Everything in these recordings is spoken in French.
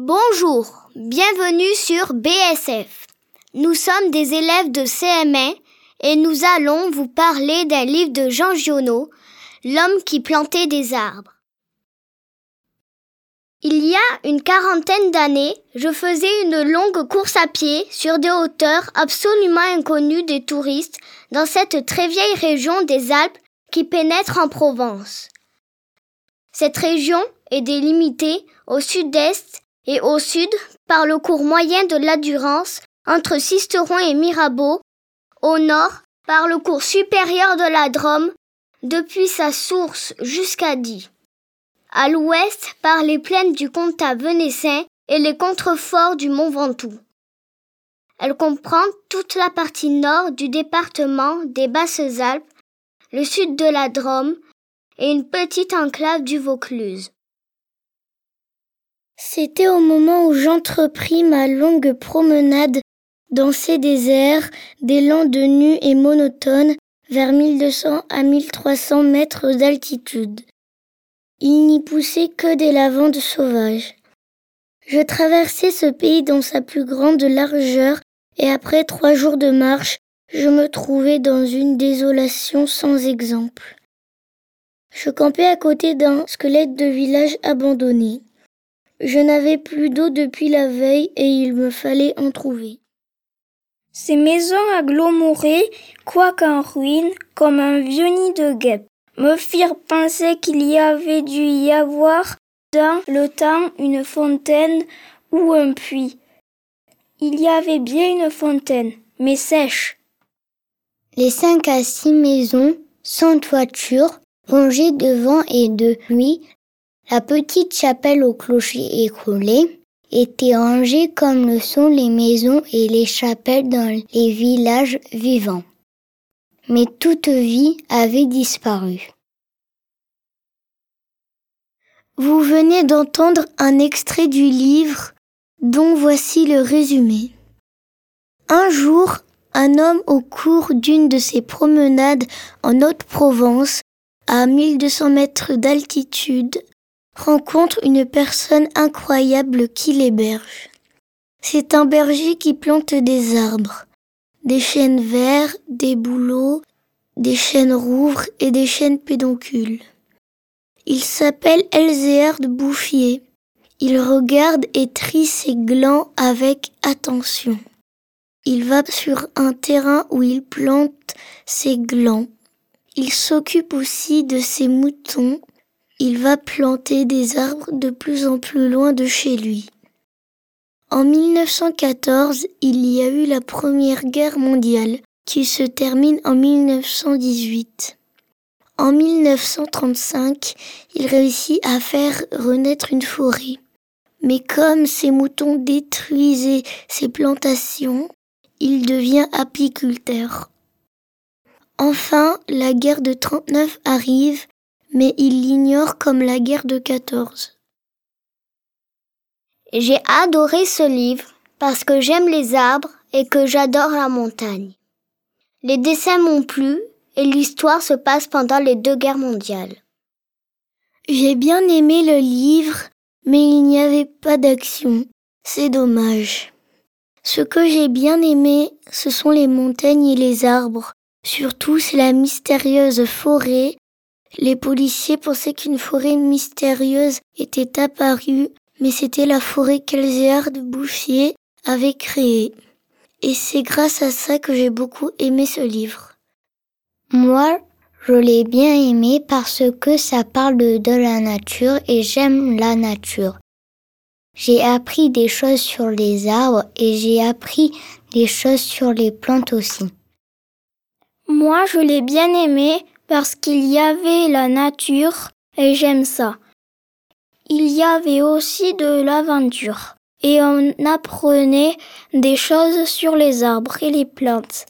Bonjour, bienvenue sur BSF. Nous sommes des élèves de CM1 et nous allons vous parler d'un livre de Jean Giono, L'homme qui plantait des arbres. Il y a une quarantaine d'années, je faisais une longue course à pied sur des hauteurs absolument inconnues des touristes dans cette très vieille région des Alpes qui pénètre en Provence. Cette région est délimitée au sud-est et au sud par le cours moyen de l'Adurance entre Sisteron et Mirabeau, au nord par le cours supérieur de la Drôme depuis sa source jusqu'à Die à l'ouest par les plaines du Comtat venessin et les contreforts du Mont Ventoux. Elle comprend toute la partie nord du département des Basses-Alpes, le sud de la Drôme et une petite enclave du Vaucluse. C'était au moment où j'entrepris ma longue promenade dans ces déserts, des landes nues et monotones, vers 1200 à 1300 mètres d'altitude. Il n'y poussait que des lavandes sauvages. Je traversais ce pays dans sa plus grande largeur et après trois jours de marche, je me trouvais dans une désolation sans exemple. Je campais à côté d'un squelette de village abandonné. Je n'avais plus d'eau depuis la veille et il me fallait en trouver. Ces maisons agglomérées, quoiqu'en ruine, comme un vieux nid de guêpes me firent penser qu'il y avait dû y avoir dans le temps une fontaine ou un puits. Il y avait bien une fontaine, mais sèche. Les cinq à six maisons, sans toiture, rangées de vent et de pluie, la petite chapelle au clocher écroulé, étaient rangées comme le sont les maisons et les chapelles dans les villages vivants mais toute vie avait disparu. Vous venez d'entendre un extrait du livre dont voici le résumé. Un jour, un homme au cours d'une de ses promenades en Haute-Provence, à 1200 mètres d'altitude, rencontre une personne incroyable qui l'héberge. C'est un berger qui plante des arbres des chênes verts, des bouleaux, des chênes rouvres et des chênes pédoncules. Il s'appelle Elzéard Bouffier. Il regarde et trie ses glands avec attention. Il va sur un terrain où il plante ses glands. Il s'occupe aussi de ses moutons. Il va planter des arbres de plus en plus loin de chez lui. En 1914, il y a eu la Première Guerre mondiale qui se termine en 1918. En 1935, il réussit à faire renaître une forêt. Mais comme ses moutons détruisaient ses plantations, il devient apiculteur. Enfin, la guerre de 39 arrive, mais il l'ignore comme la guerre de 14. J'ai adoré ce livre parce que j'aime les arbres et que j'adore la montagne. Les dessins m'ont plu et l'histoire se passe pendant les deux guerres mondiales. J'ai bien aimé le livre, mais il n'y avait pas d'action. C'est dommage. Ce que j'ai bien aimé, ce sont les montagnes et les arbres. Surtout, c'est la mystérieuse forêt. Les policiers pensaient qu'une forêt mystérieuse était apparue mais c'était la forêt qu'Elzéard de Bouffier avait créée. Et c'est grâce à ça que j'ai beaucoup aimé ce livre. Moi, je l'ai bien aimé parce que ça parle de, la nature et j'aime la nature. J'ai appris des choses sur les arbres et j'ai appris des choses sur les plantes aussi. Moi, je l'ai bien aimé parce qu'il y avait la nature et j'aime ça il y avait aussi de l'aventure et on apprenait des choses sur les arbres et les plantes.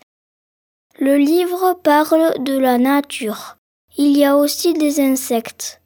Le livre parle de la nature. Il y a aussi des insectes.